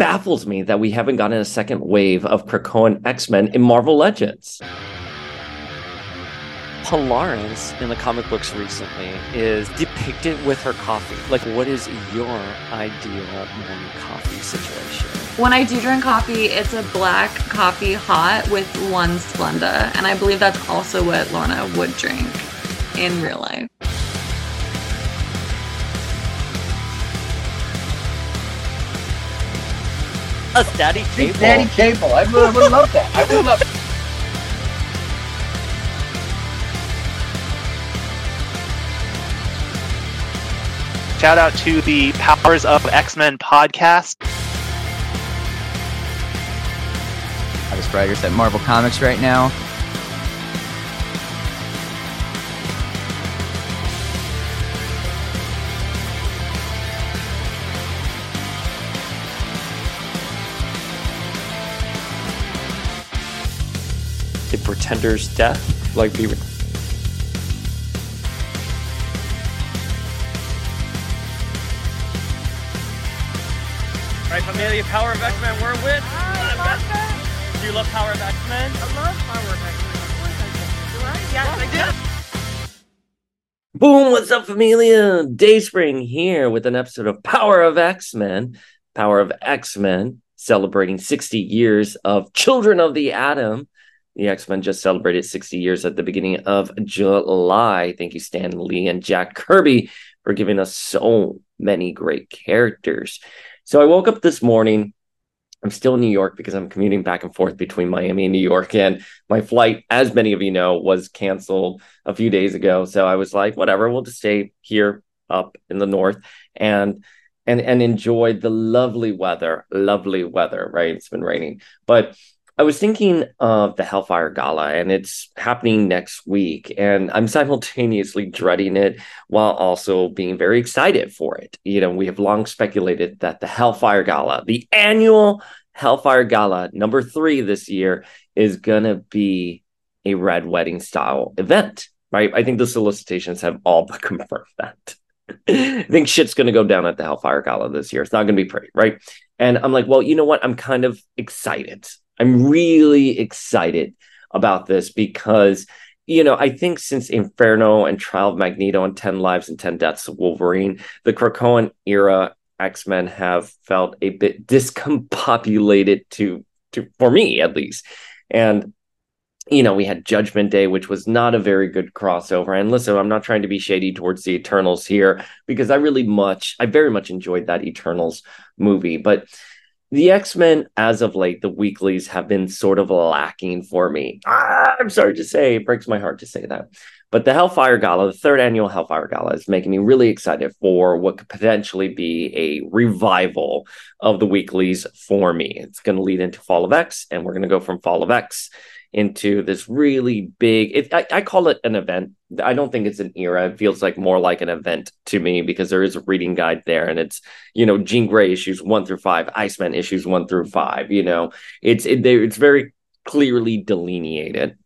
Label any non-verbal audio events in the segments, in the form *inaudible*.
baffles me that we haven't gotten a second wave of Krakoan X-Men in Marvel Legends. Polaris in the comic books recently is depicted with her coffee. Like, what is your ideal morning coffee situation? When I do drink coffee, it's a black coffee hot with one Splenda. And I believe that's also what Lorna would drink in real life. A daddy cable. Daddy cable. I would, I would love that. I would love. Shout out to the Powers of X Men podcast. I Hottest writers at Marvel Comics right now. A pretender's death. Like, be. Right, familia, Power of X-Men, we're with. Do you love Power of X-Men? I love Power of X-Men. Of course I do. Right? Yes, I do. Boom, what's up, familia? Dayspring here with an episode of Power of X-Men. Power of X-Men celebrating 60 years of Children of the Atom. The X-Men just celebrated 60 years at the beginning of July. Thank you, Stan Lee and Jack Kirby, for giving us so many great characters. So I woke up this morning. I'm still in New York because I'm commuting back and forth between Miami and New York. And my flight, as many of you know, was canceled a few days ago. So I was like, whatever, we'll just stay here up in the north and and and enjoy the lovely weather. Lovely weather, right? It's been raining. But I was thinking of the Hellfire Gala, and it's happening next week, and I'm simultaneously dreading it while also being very excited for it. You know, we have long speculated that the Hellfire Gala, the annual Hellfire Gala, number three this year, is gonna be a red wedding style event, right? I think the solicitations have all *laughs* but confirmed that. I think shit's going to go down at the Hellfire Gala this year. It's not going to be pretty, right? And I'm like, well, you know what? I'm kind of excited. I'm really excited about this because, you know, I think since Inferno and Trial of Magneto and 10 Lives and 10 Deaths of Wolverine, the Krakoan era X Men have felt a bit discombobulated to, to, for me at least. And you know, we had Judgment Day, which was not a very good crossover. And listen, I'm not trying to be shady towards the Eternals here because I really much, I very much enjoyed that Eternals movie. But the X Men, as of late, the weeklies have been sort of lacking for me. Ah, I'm sorry to say, it breaks my heart to say that. But the Hellfire Gala, the third annual Hellfire Gala, is making me really excited for what could potentially be a revival of the weeklies for me. It's going to lead into Fall of X, and we're going to go from Fall of X into this really big it, I, I, call it an event. I don't think it's an era. It feels like more like an event to me because there is a reading guide there and it's you know jean grey issues one through five iceman issues one through five you know. It's it, it's very clearly delineated.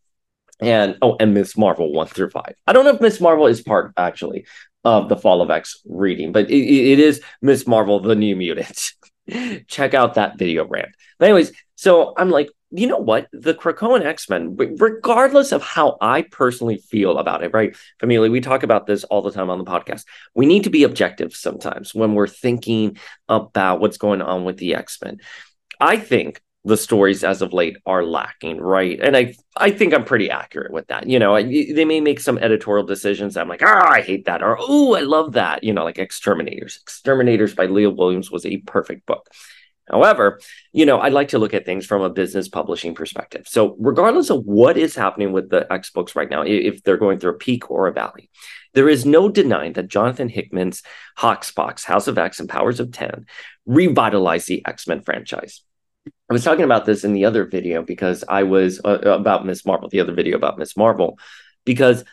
And oh and miss marvel one through five. I don't know if miss marvel is part actually of the fall of x reading but it, it is miss marvel the new mutant *laughs* *laughs* check out that video rant but anyways so i'm like you know what? The Krakoan X Men, regardless of how I personally feel about it, right? Familia, we talk about this all the time on the podcast. We need to be objective sometimes when we're thinking about what's going on with the X Men. I think the stories as of late are lacking, right? And I I think I'm pretty accurate with that. You know, I, they may make some editorial decisions. I'm like, ah, I hate that, or oh, I love that. You know, like Exterminators. Exterminators by Leah Williams was a perfect book. However, you know, I'd like to look at things from a business publishing perspective. So, regardless of what is happening with the X books right now, if they're going through a peak or a valley, there is no denying that Jonathan Hickman's HoXPoX, House of X, and Powers of 10 revitalized the X Men franchise. I was talking about this in the other video because I was uh, about Miss Marvel, the other video about Miss Marvel, because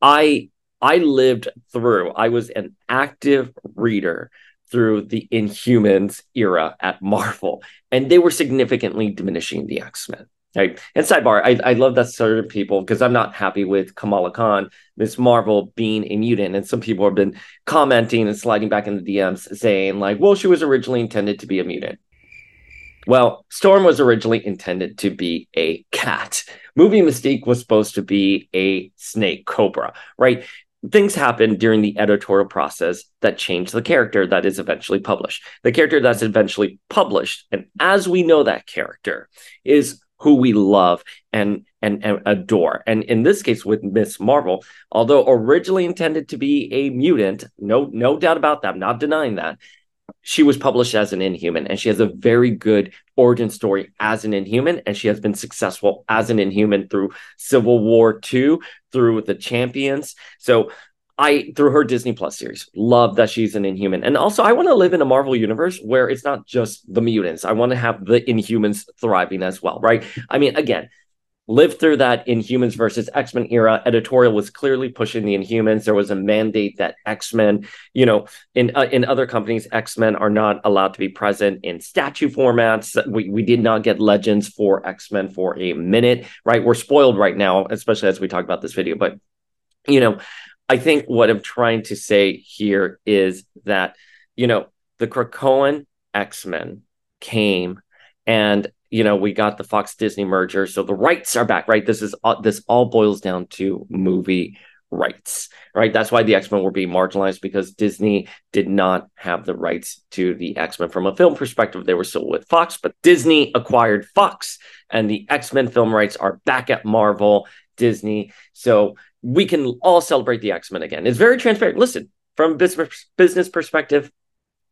I I lived through, I was an active reader through the Inhumans era at Marvel, and they were significantly diminishing the X Men. Right. And sidebar, I, I love that certain people because I'm not happy with Kamala Khan, Miss Marvel being a mutant. And some people have been commenting and sliding back in the DMs saying, like, well, she was originally intended to be a mutant. Well, Storm was originally intended to be a cat. Movie Mystique was supposed to be a snake cobra, right? Things happened during the editorial process that changed the character that is eventually published. The character that's eventually published, and as we know that character, is who we love and, and and adore. And in this case with Miss Marvel, although originally intended to be a mutant, no no doubt about that, I'm not denying that. She was published as an inhuman and she has a very good origin story as an inhuman and she has been successful as an inhuman through Civil War 2, through the Champions. So I through her Disney Plus series love that she's an Inhuman, and also I want to live in a Marvel universe where it's not just the mutants. I want to have the Inhumans thriving as well, right? I mean, again, lived through that Inhumans versus X Men era. Editorial was clearly pushing the Inhumans. There was a mandate that X Men, you know, in uh, in other companies, X Men are not allowed to be present in statue formats. We we did not get Legends for X Men for a minute, right? We're spoiled right now, especially as we talk about this video, but you know I think what I'm trying to say here is that, you know, the Krakoan X Men came and, you know, we got the Fox Disney merger. So the rights are back, right? This is all, this all boils down to movie rights, right? That's why the X Men were being marginalized because Disney did not have the rights to the X Men from a film perspective. They were still with Fox, but Disney acquired Fox and the X Men film rights are back at Marvel. Disney. So we can all celebrate the X Men again. It's very transparent. Listen, from business business perspective,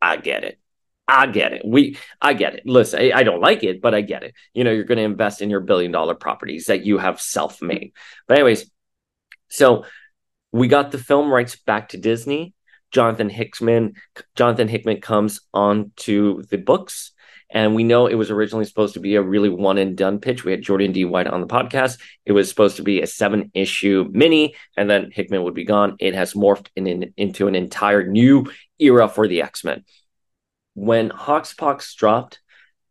I get it. I get it. We, I get it. Listen, I, I don't like it, but I get it. You know, you're going to invest in your billion dollar properties that you have self made. But anyways, so we got the film rights back to Disney. Jonathan Hickman, Jonathan Hickman comes on to the books. And we know it was originally supposed to be a really one and done pitch. We had Jordan D. White on the podcast. It was supposed to be a seven issue mini, and then Hickman would be gone. It has morphed in, in, into an entire new era for the X Men. When HoXPoX dropped,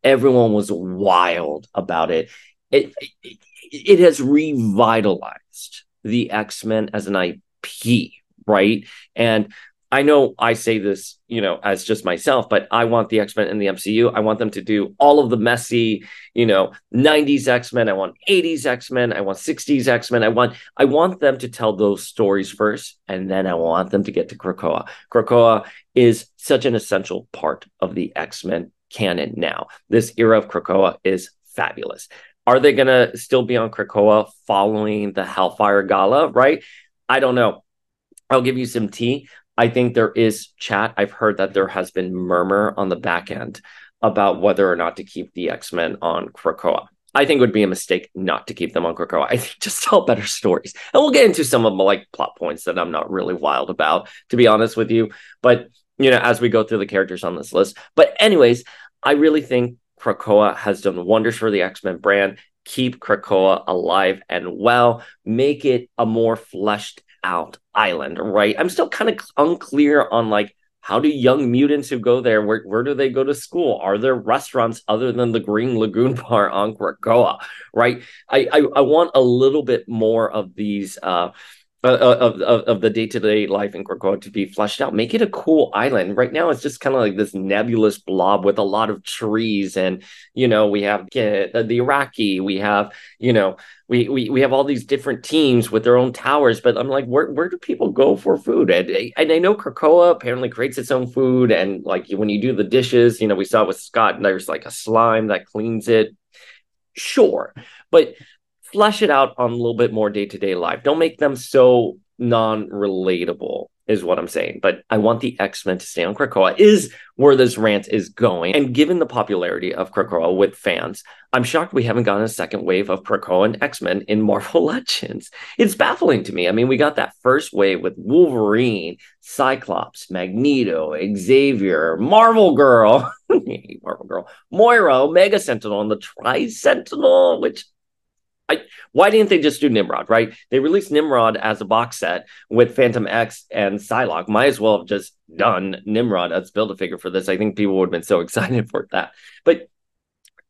everyone was wild about it. It, it, it has revitalized the X Men as an IP, right? And I know I say this, you know, as just myself, but I want the X Men in the MCU. I want them to do all of the messy, you know, 90s X Men. I want 80s X Men. I want 60s X Men. I want, I want them to tell those stories first, and then I want them to get to Krakoa. Krakoa is such an essential part of the X Men canon now. This era of Krakoa is fabulous. Are they going to still be on Krakoa following the Hellfire Gala? Right? I don't know. I'll give you some tea. I think there is chat. I've heard that there has been murmur on the back end about whether or not to keep the X Men on Krakoa. I think it would be a mistake not to keep them on Krakoa. I think just tell better stories. And we'll get into some of the like plot points that I'm not really wild about, to be honest with you. But you know, as we go through the characters on this list. But anyways, I really think Krakoa has done wonders for the X-Men brand. Keep Krakoa alive and well. Make it a more fleshed out island, right? I'm still kind of unclear on like how do young mutants who go there where, where do they go to school are there restaurants other than the green lagoon *laughs* bar on krakoa right I, I, I want a little bit more of these uh of, of, of the day-to-day life in Krakoa to be fleshed out. Make it a cool island. Right now, it's just kind of like this nebulous blob with a lot of trees, and you know, we have uh, the Iraqi, we have you know, we, we we have all these different teams with their own towers. But I'm like, where where do people go for food? And, and I know Krakoa apparently creates its own food, and like when you do the dishes, you know, we saw with Scott, there's like a slime that cleans it. Sure, but flesh it out on a little bit more day to day life. Don't make them so non relatable, is what I'm saying. But I want the X Men to stay on Krakoa, is where this rant is going. And given the popularity of Krakoa with fans, I'm shocked we haven't gotten a second wave of Krakoan X Men in Marvel *laughs* Legends. It's baffling to me. I mean, we got that first wave with Wolverine, Cyclops, Magneto, Xavier, Marvel Girl, *laughs* Marvel Girl, Moira, Omega Sentinel, and the Tri Sentinel, which I, why didn't they just do Nimrod, right? They released Nimrod as a box set with Phantom X and Psylocke. Might as well have just done Nimrod as build a figure for this. I think people would have been so *laughs* excited for that. But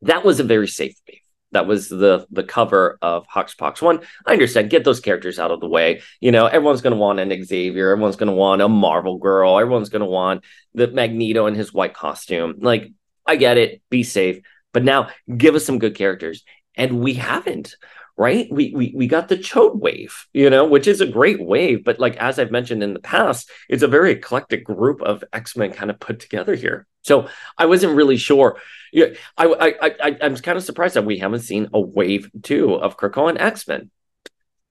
that was a very safe beef. That was the the cover of HoXPoX one. I understand. Get those characters out of the way. You know, everyone's going to want an Xavier. Everyone's going to want a Marvel girl. Everyone's going to want the Magneto in his white costume. Like, I get it. Be safe But now give us some good characters. And we haven't, right? We we we got the Ch'od wave, you know, which is a great wave, but like as I've mentioned in the past, it's a very eclectic group of X-Men kind of put together here. So I wasn't really sure. Yeah, I I I I'm kind of surprised that we haven't seen a wave two of Krakoan X-Men.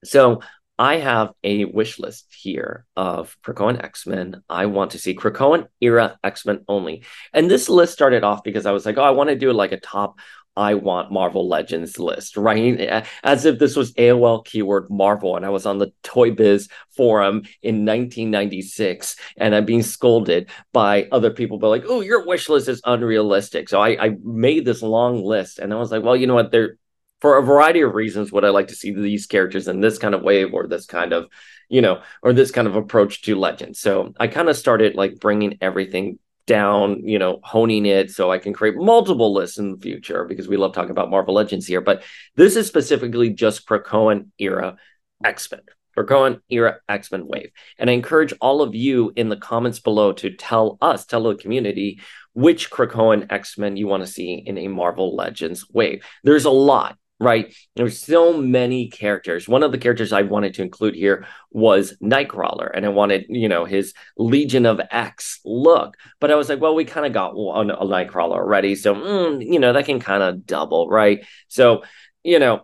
So I have a wish list here of Krakoan X Men. I want to see Krakoan era X Men only. And this list started off because I was like, oh, I want to do like a top I want Marvel Legends list, right? As if this was AOL keyword Marvel and I was on the Toy Biz forum in 1996 and I'm being scolded by other people, but like, oh, your wish list is unrealistic. So I, I made this long list and I was like, well, you know what? There, for a variety of reasons, would I like to see these characters in this kind of wave or this kind of, you know, or this kind of approach to Legends. So I kind of started like bringing everything down, you know, honing it so I can create multiple lists in the future because we love talking about Marvel Legends here. But this is specifically just Krakoan era X Men, Krakoan era X Men wave. And I encourage all of you in the comments below to tell us, tell the community which Krakoan X Men you want to see in a Marvel Legends wave. There's a lot right? There's so many characters. One of the characters I wanted to include here was Nightcrawler, and I wanted, you know, his Legion of X look. But I was like, well, we kind of got one a Nightcrawler already, so mm, you know that can kind of double, right? So, you know.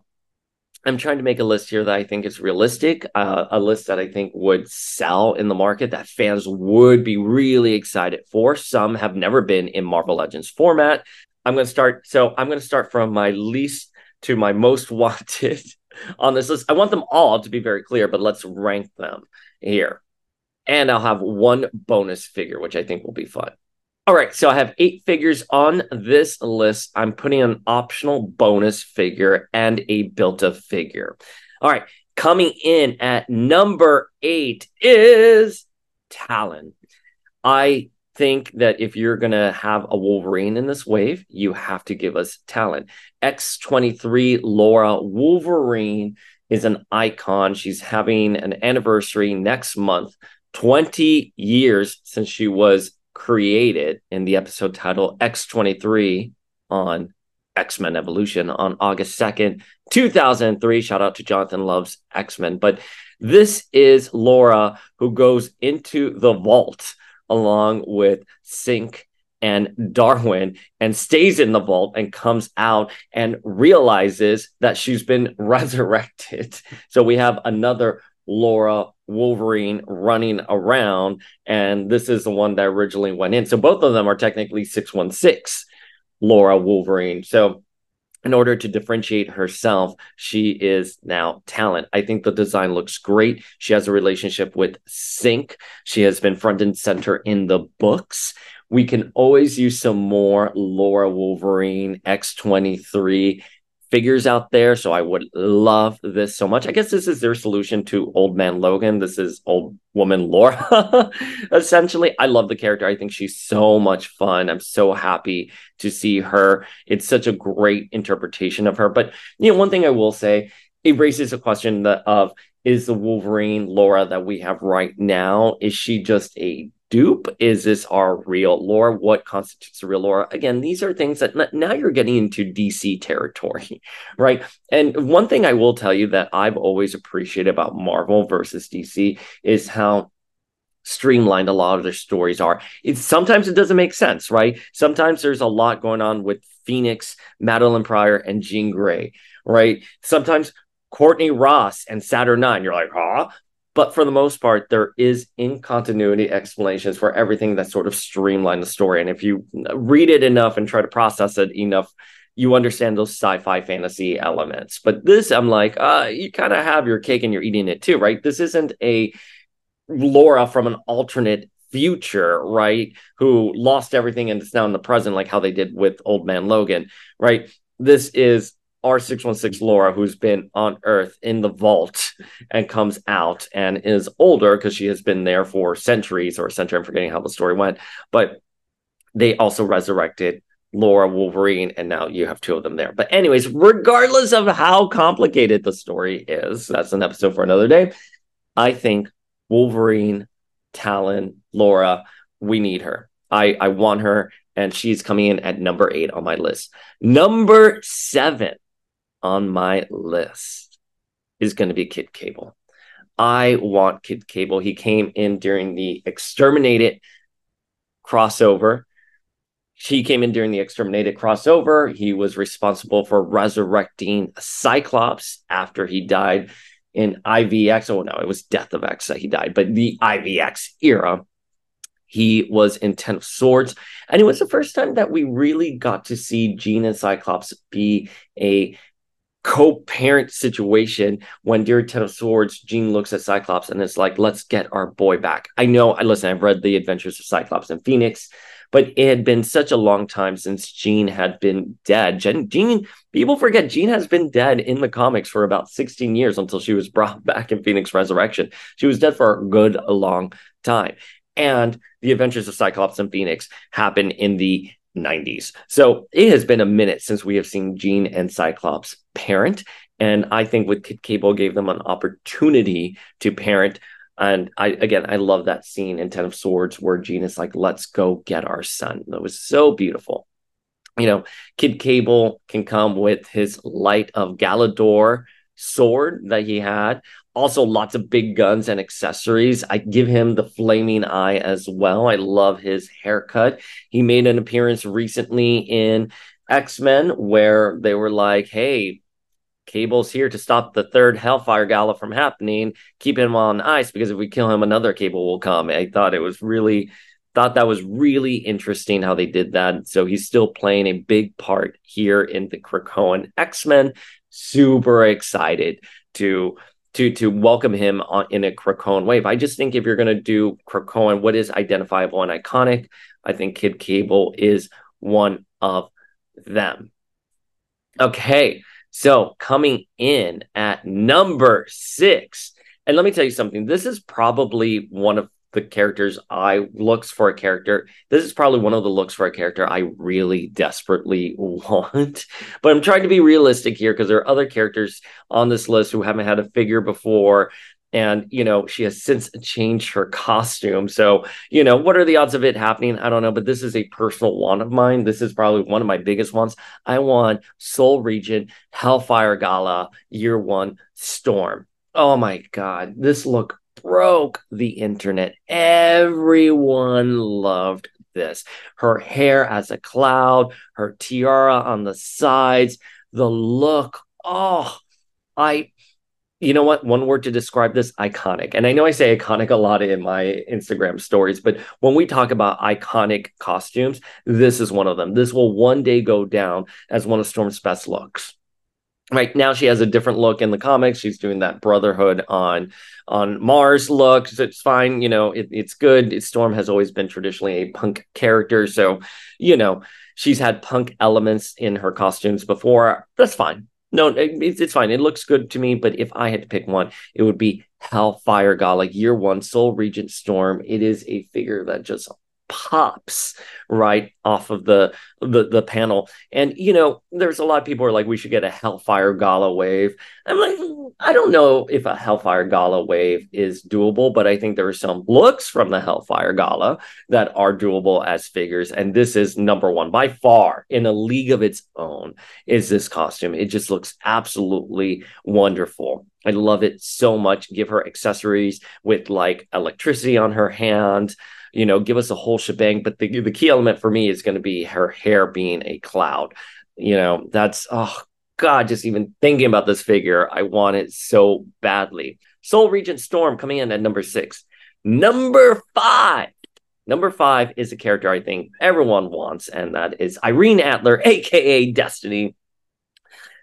I'm trying to make a list here that I think is realistic, uh, a list that I think would sell in the market that fans would be really excited for. Some have never been in Marvel Legends format. I'm going to start. So I'm going to start from my least to my most *laughs* wanted on this list. I want them all to be very clear, but let's rank them here. And I'll have one bonus figure, which I think will be fun. All right, so I have eight figures on this list. I'm putting an optional bonus figure and a built up figure. All right, coming in at number eight is Talon. I think that if you're going to have a Wolverine in this wave, you have to give us Talon. X23 Laura Wolverine is an icon. She's having an anniversary next month, 20 years since she was created in the episode title X23 on X Men Evolution on August 2nd, 2003. Shout out to Jonathan Loves X Men. But this is Laura who goes into the vault along with Synch and Darwin and stays in the vault and comes out and realizes that she's been *laughs* resurrected. So we have another Laura Wolverine running around, and this is the one that originally went in. So both of them are technically 616 Laura Wolverine. So in order to differentiate herself, she is now Talon. I think the design looks great. She has a relationship with Synch. She has been front and center in the books. We can always use some more Laura Wolverine X23 figures out there. So I would love this so much. I guess this is their solution to Old Man Logan. This is Old Woman Laura. *laughs* Essentially, I love the character. I think she's so much fun. I'm so happy to see her. It's such a great interpretation of her. But you know, one thing I will say, it raises a question that of is the Wolverine Laura that we have right now is she just a dupe? Is this our real Laura? What constitutes a real Laura? Again, these are things that now you're getting into DC territory, *laughs* right? And one thing I will tell you that I've always appreciated about Marvel versus DC is how streamlined a lot of their stories are. It's sometimes it doesn't make sense, right? Sometimes there's a lot going on with Phoenix, Madelyne Pryor, and Jean Grey, right? Sometimes Courtney Ross and Saturnyne. You're like, huh? But for the most part, there is in continuity explanations for everything that sort of streamline the story. And if you read it enough and try to process it enough, you understand those sci-fi fantasy elements. But this, I'm like, uh, you kind of have your cake and you're eating it too, right? This isn't a Laura from an alternate future, right? Who lost everything and it's now in the present, like how they did with Old Man Logan, right? This is R616 Laura, who's been on Earth in the vault and comes out and is older because she has been there for centuries or a century. I'm forgetting how the story went. But they also resurrected Laura Wolverine, and now you have two of them there. But, anyways, regardless of how complicated the story is, that's an episode for another day. I think Wolverine, Talon, Laura, we need her. I I want her, and she's coming in at number eight on my list. Number seven on my list is going to be Kid Cable. I want Kid Cable. He came in during the Exterminated crossover. He came in during the Exterminated crossover. He was responsible for resurrecting Cyclops after he died in IVX. Oh, no, it was Death of X that he died, but the IVX era. He was in Ten of Swords. And it was the first time that we really got to see Jean and Cyclops be a co-parent situation when during Ten of Swords, Jean looks at Cyclops and it's like, let's get our boy back. I know, I listen, I've read the adventures of Cyclops and Phoenix, but it had been such a long time since Jean had been dead. Jean, Jean, people forget Jean has been dead in the comics for about 16 years until she was brought *laughs* back in Phoenix Resurrection. She was dead for a good long time. And the adventures of Cyclops and Phoenix happen in the 90s. So it has been a minute since we have seen Jean and Cyclops parent. And I think with Kid Cable gave them an opportunity to parent. And I again I love that scene in Ten of Swords where Jean is like, let's go get our son. That was so beautiful. You know, Kid Cable can come with his light of Galador sword that he had. Also, lots of big guns and accessories. I give him the flaming eye as well. I love his haircut. He made an appearance recently in X Men where they were like, hey, Cable's here to stop the third Hellfire Gala from happening. Keep him on ice because if we kill him, another Cable will come. I thought it was really thought that was really interesting how they did that. So he's still playing a big part here in the Krakoan X Men. Super excited to to to welcome him on in a Krakoan wave. I just think if you're going to do Krakoan, what is identifiable and iconic? I think Kid Cable is one of them. Okay, so coming in at number six, and let me tell you something. This is probably one of the characters I looks for a character. This is probably one of the looks for a character I really desperately *laughs* want. But I'm trying to be realistic here because there are other characters on this list who haven't had a figure before. And, you know, she has since changed her costume. So, you know, what are the odds of it happening? I don't know. But this is a personal want of mine. This is probably one of my biggest ones. I want Soul Regent, Hellfire Gala, Year One, Storm. Oh my God. This look broke the internet. Everyone loved this. Her hair as a cloud, her tiara on the sides, the look. Oh, I you know what? One word to describe this iconic. And I know I say iconic a lot in my Instagram stories, but when we talk about iconic costumes, this is one of them. This will one day go down as one of Storm's best looks right now she has a different look in the comics. She's doing that brotherhood on on mars look. It's fine you know it, it's good. Storm has always been traditionally a punk character. So you know she's had punk elements in her costumes before. That's fine. No it's, it's fine. It looks good to me but if i had to pick one it would be hellfire gala year one soul regent storm. It is a figure that just pops right off of the, the the panel. And you know there's a lot of people are like we should get a hellfire gala wave. I'm like i don't know if a hellfire gala wave is doable but i think there are some looks from the hellfire gala that are doable as figures. And this is number one by far in a league of its own is this costume. It just looks absolutely wonderful. I love it so much. Give her accessories with like electricity on her hand you know, give us a whole shebang. But the the key element for me is going to be her hair being a cloud. You know, that's oh god, just even thinking about this figure, I want it so badly. Soul Regent Storm coming in at number six. Number five. Number five is a character I think everyone wants, and that is Irene Adler, aka Destiny.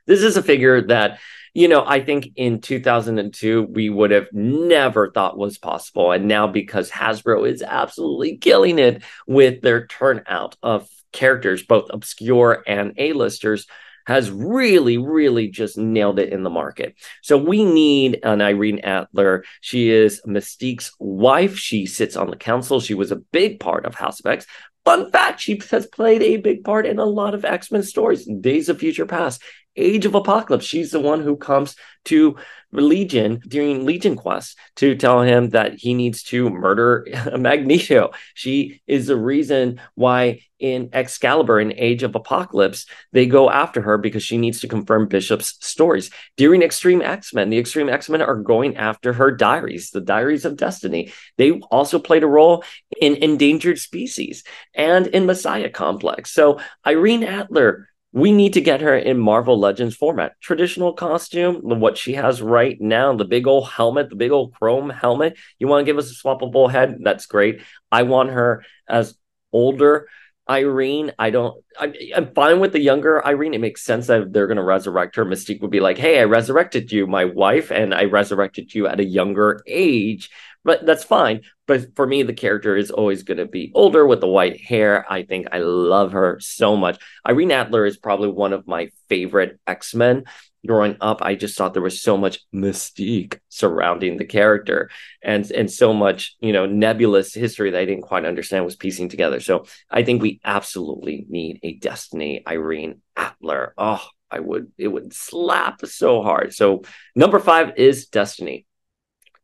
This is a figure that you know, I think in 2002, we would have never thought was possible. And now, because Hasbro is absolutely killing it with their turnout of characters, both obscure and A-listers, has really, really just nailed it in the market. So we need an Irene Adler. She is Mystique's wife. She sits on the council. She was a big part of House of X. Fun fact, she has played a big part in a lot of X Men stories, Days of Future Past, Age of Apocalypse. She's the one who comes to Legion during Legion Quest to tell him that he needs to murder *laughs* Magneto. She is the reason why in Excalibur in Age of Apocalypse they go after her because she needs to confirm Bishop's stories. During Extreme X-Men, the Extreme X-Men are going after her diaries, the Diaries of Destiny. They also played a role in Endangered Species and in Messiah Complex. So Irene Adler we need to get her in Marvel Legends format. Traditional costume, what she has right now, the big old helmet, the big old chrome helmet. You want to give us a swappable head? That's great. I want her as older Irene. I don't, I, am fine with the younger Irene. It makes sense that they're going to resurrect her. Mystique would be like, hey, I resurrected you, my wife, and I resurrected you at a younger age but that's fine. But for me, the character is always going to be older with the white hair. I think I love her so much. Irene Adler is probably one of my favorite X Men. Growing up, I just thought there was so much mystique surrounding the character, and and so much you know nebulous history that I didn't quite understand was piecing together. So I think we absolutely need a Destiny Irene Adler. Oh, I would it would slap so hard. So number five is Destiny.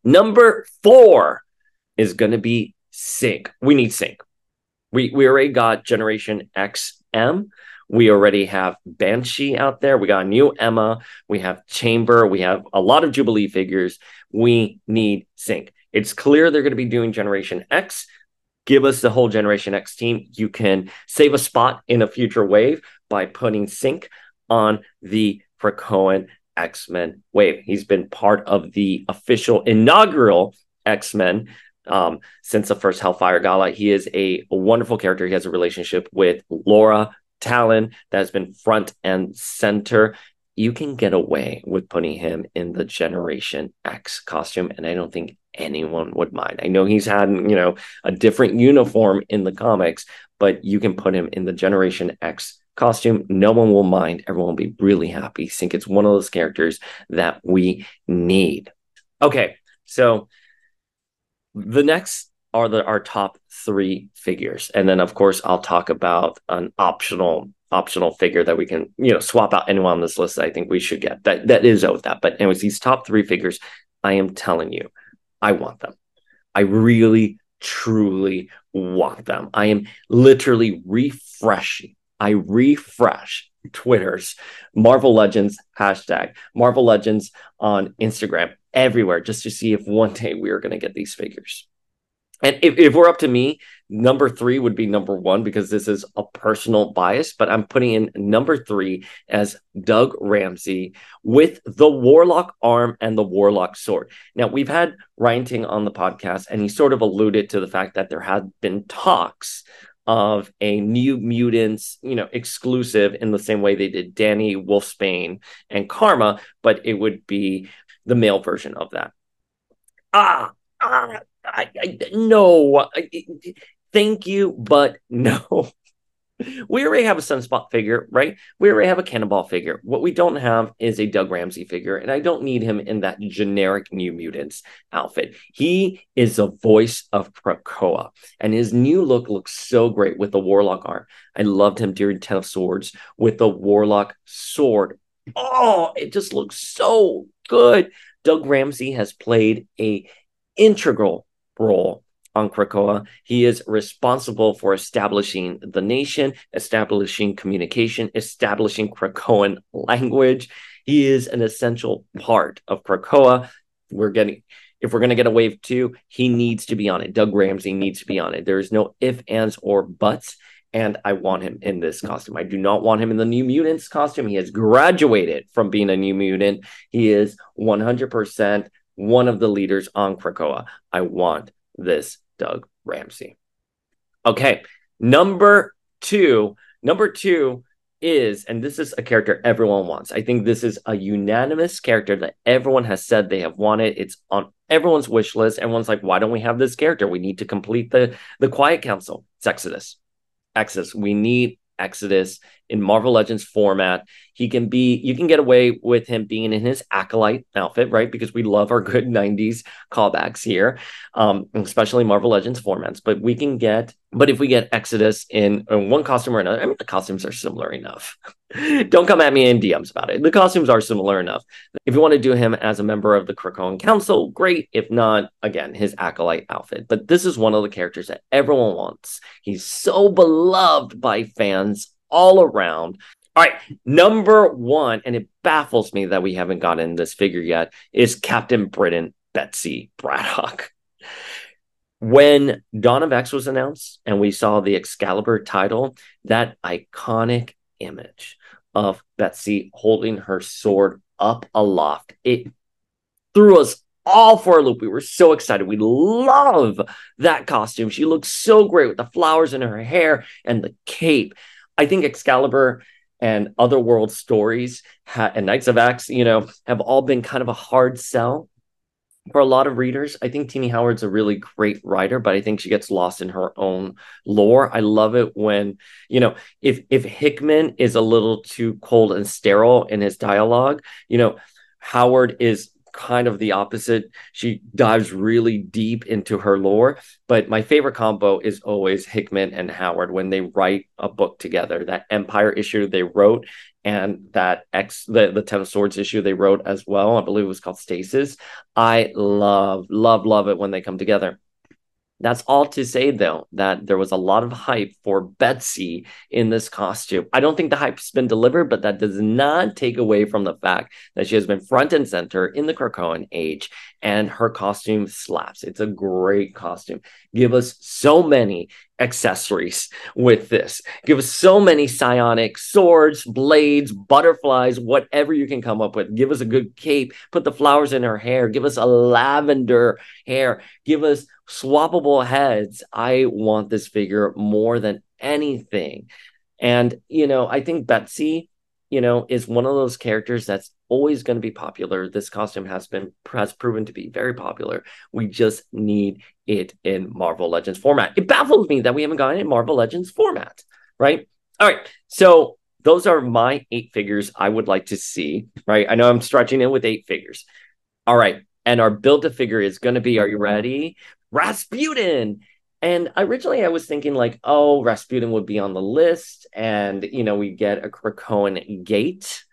Number four is going to be Synch. We need Synch. We we already got Generation XM. We already have Banshee out there. We got a new Emma. We have Chamber. We have a lot of Jubilee figures. We need Synch. It's clear they're going to be doing Generation X. Give us the whole Generation X team. You can save a spot in a future wave by putting Synch on the Krakoan X Men wave. He's been part of the official inaugural X Men um, since the first Hellfire Gala. He is a, wonderful character. He has a relationship with Laura Talon that has been front and center. You can get away with putting him in the Generation X costume, and I don't think anyone would mind. I know he's had, you know, a different uniform in the comics, but you can put him in the Generation X costume. No one will mind. Everyone will be really happy. Think it's one of those characters that we need. Okay, so the next are the our top three figures, and then of course I'll talk about an optional optional figure that we can you know swap out anyone on this list I think we should get. That that is out of that. But anyways, these top three figures, I am telling you, I want them. I really truly want them. I am literally refreshing I refresh Twitter's Marvel Legends hashtag, Marvel Legends on Instagram, everywhere, just to see if one day we are going to get these figures. And if, if we're up to me, number three would be number one because this is a personal bias, but I'm putting in number three as Doug Ramsey with the Warlock arm and the Warlock sword. Now, we've had Dwayne Ting on the podcast, and he sort of alluded to the fact that there had been talks of a new mutants, you know, exclusive in the same way they did Dani Wolfsbane and Karma, but it would be the male version of that. Ah, ah I, I no, I, thank you, but *laughs* no. We already have a Sunspot figure, right? We already have a Cannonball figure. What we don't have is a Doug Ramsey figure, and I don't need him in that generic New Mutants outfit. He is the voice of Krakoa, and his new look looks so great with the Warlock arm. I loved him during Ten of Swords with the Warlock sword. Oh, it just looks so good. Doug Ramsey has played a integral role on Krakoa. He is responsible for establishing the nation, establishing communication, establishing Krakoan *laughs* language. He is an essential part of Krakoa. We're getting if we're going to get a wave two, he needs to be on it. Doug Ramsey needs to be on it. There is no if, ands, or buts. And I want him in this costume. I do not want him in the New Mutants costume. He has graduated from being a New Mutant. He is 100% one of the leaders on Krakoa. I want this Doug Ramsey. Okay, number two. Number two is, and this is a character everyone wants. I think this is a unanimous character that everyone has said they have wanted. It's on everyone's wish list. Everyone's like, why don't we have this character? We need to complete the the Quiet Council. It's Exodus. Exodus. We need Exodus in Marvel Legends format. He can be, you can get away with him being in his acolyte outfit, right? Because we love our good *laughs* 90s callbacks here, um, especially Marvel Legends formats. But we can get But if we get Exodus in, in one costume or another, I mean, the costumes are similar enough. *laughs* Don't come at me in DMs about it. The costumes are similar enough. If you want to do him as a member of the Krakoan Council, great. If not, again, his acolyte outfit. But this is one of the characters that everyone wants. He's so beloved by fans all around. All right, number one, and it baffles me that we haven't gotten this figure yet, is Captain Britain Betsy Braddock when Dawn of X was announced and we saw the Excalibur title, that iconic image of Betsy holding her sword up aloft, it threw us all for a loop. We were so excited. We love that costume. She looks so great with the flowers in her hair and the cape. I think Excalibur and Otherworld stories ha- and Knights of X, you know, have all been kind of a hard sell for a lot of readers. I think Tini Howard's a really great writer, but I think she gets lost in her own lore. I love it when, you know, if if Hickman is a little too cold and sterile in his dialogue, you know, Howard is kind of the opposite. She dives really deep into her lore. But my favorite combo is always Hickman and Howard when they write a book together. That Empire issue they wrote and that X the, the Ten of Swords issue they wrote as well. I believe it was called Stasis. I love, love, love it when they come together. That's all to say, though, that there was a lot of hype for Betsy in this costume. I don't think the hype's been delivered, but that does not take away from the fact that she has been front and center in the Krakoan age, and her costume slaps. It's a great costume. Give us so many accessories with this. Give us so many psionic swords, blades, butterflies, whatever you can come up with. Give us a good cape, put the flowers in her hair, give us a lavender hair, give us swappable heads. I want this figure more than anything. And, you know, I think Betsy, you know, is one of those characters that's always going to be popular. This costume has been has proven to be very popular. We just need it in Marvel Legends format. It baffles me that we haven't gotten it in Marvel Legends format, right? All right. So those are my eight figures I would like to see, right? I know I'm stretching it with eight figures. All right. And our build a figure is going to be, are you ready? Rasputin. And originally I was thinking like, oh, Rasputin would be on the list and, you know, we get a Krakoan gate,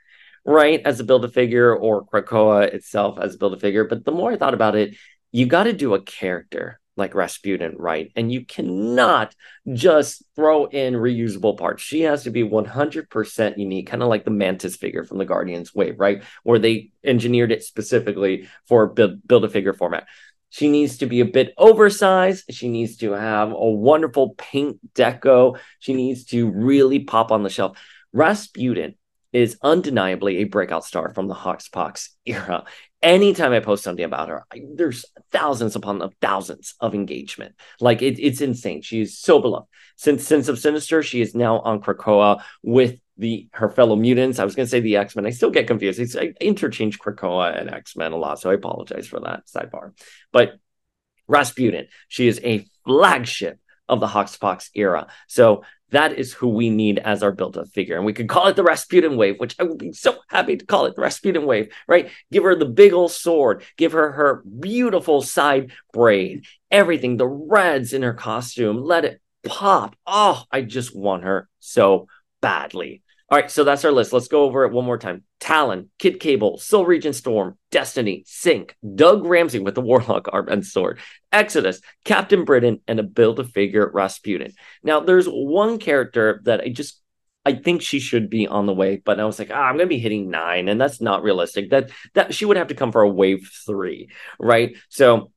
right, as a build a figure or Krakoa itself as a build a figure. But the more I thought about it, you got to do a character like Rasputin, right? And you cannot just throw in reusable parts. She has to be 100% unique, kind of like the Mantis figure from the Guardians Wave, right? Where they engineered it specifically for build, build a figure format. She needs to be a bit oversized. She needs to have a wonderful paint deco. She needs to really pop on the shelf. Rasputin is undeniably a breakout star from the HoXPoX era. Anytime I post something about her, I, there's thousands upon thousands of engagement. Like it, it's insane. She is so beloved. Since Sins of Sinister, she is now on Krakoa with the her fellow mutants. I was going to say the X Men. I still get confused. It's, I interchange Krakoa and X Men a lot, so I apologize for that sidebar. But Rasputin, she is a flagship of the HoXPoX era. So that is who we need as our built-up figure. And we could call it the Rasputin wave, which I would be so happy to call it the Rasputin wave, right? Give her the big old sword, give her her beautiful side braid, everything, the reds in her costume, let it pop. Oh, I just want her so badly. All right, so that's our list. Let's go over it one more time. Talon, Kid Cable, Soul Regent Storm, Destiny, Synch, Doug Ramsey with the Warlock arm and sword, Exodus, Captain Britain, and a build a figure Rasputin. Now, there's one character that I just I think she should be on the way, but I was like, ah, I'm gonna be hitting nine, and that's not realistic. That that she would have to come for a wave three, right? So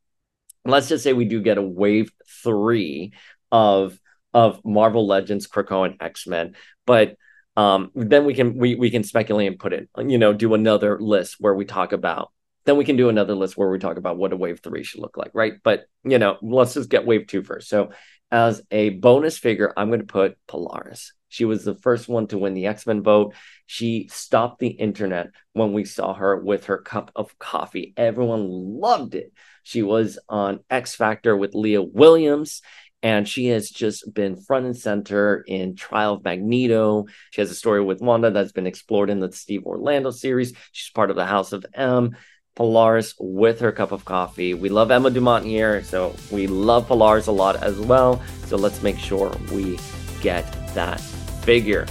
let's just say we do get a wave three of of Marvel Legends, Krakoa, and X Men, but um, then we can we we can speculate and put it, you know, do another list where we talk about. Then we can do another list where we talk about what a wave three should look like, right? But you know, let's just get wave two first. So, as a bonus figure, I'm going to put Polaris. She was the first one to win the X Men vote. She stopped the internet when we saw her with her cup of coffee. Everyone loved it. She was on X Factor with Leah Williams and she has just been front and center in Trial of Magneto. She has a story with Wanda that's been explored in the Steve Orlando series. She's part of the House of M. Polaris with her cup of coffee. We love Emma Dumont here, so we love Polaris a lot as well. So let's make sure we get that figure.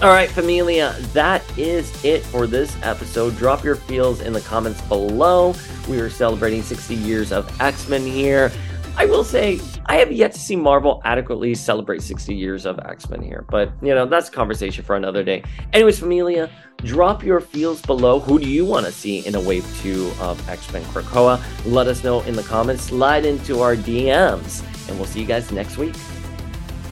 All right, familia, that is it for this episode. Drop your feels in the comments below. We are celebrating 60 years of X Men here. I will say, I have yet to see Marvel adequately celebrate 60 years of X Men here, but you know, that's a conversation for another day. Anyways, Familia, drop your feels below. Who do you want to see in a wave two of X Men Krakoa? Let us know in the comments, slide into our DMs, and we'll see you guys next week.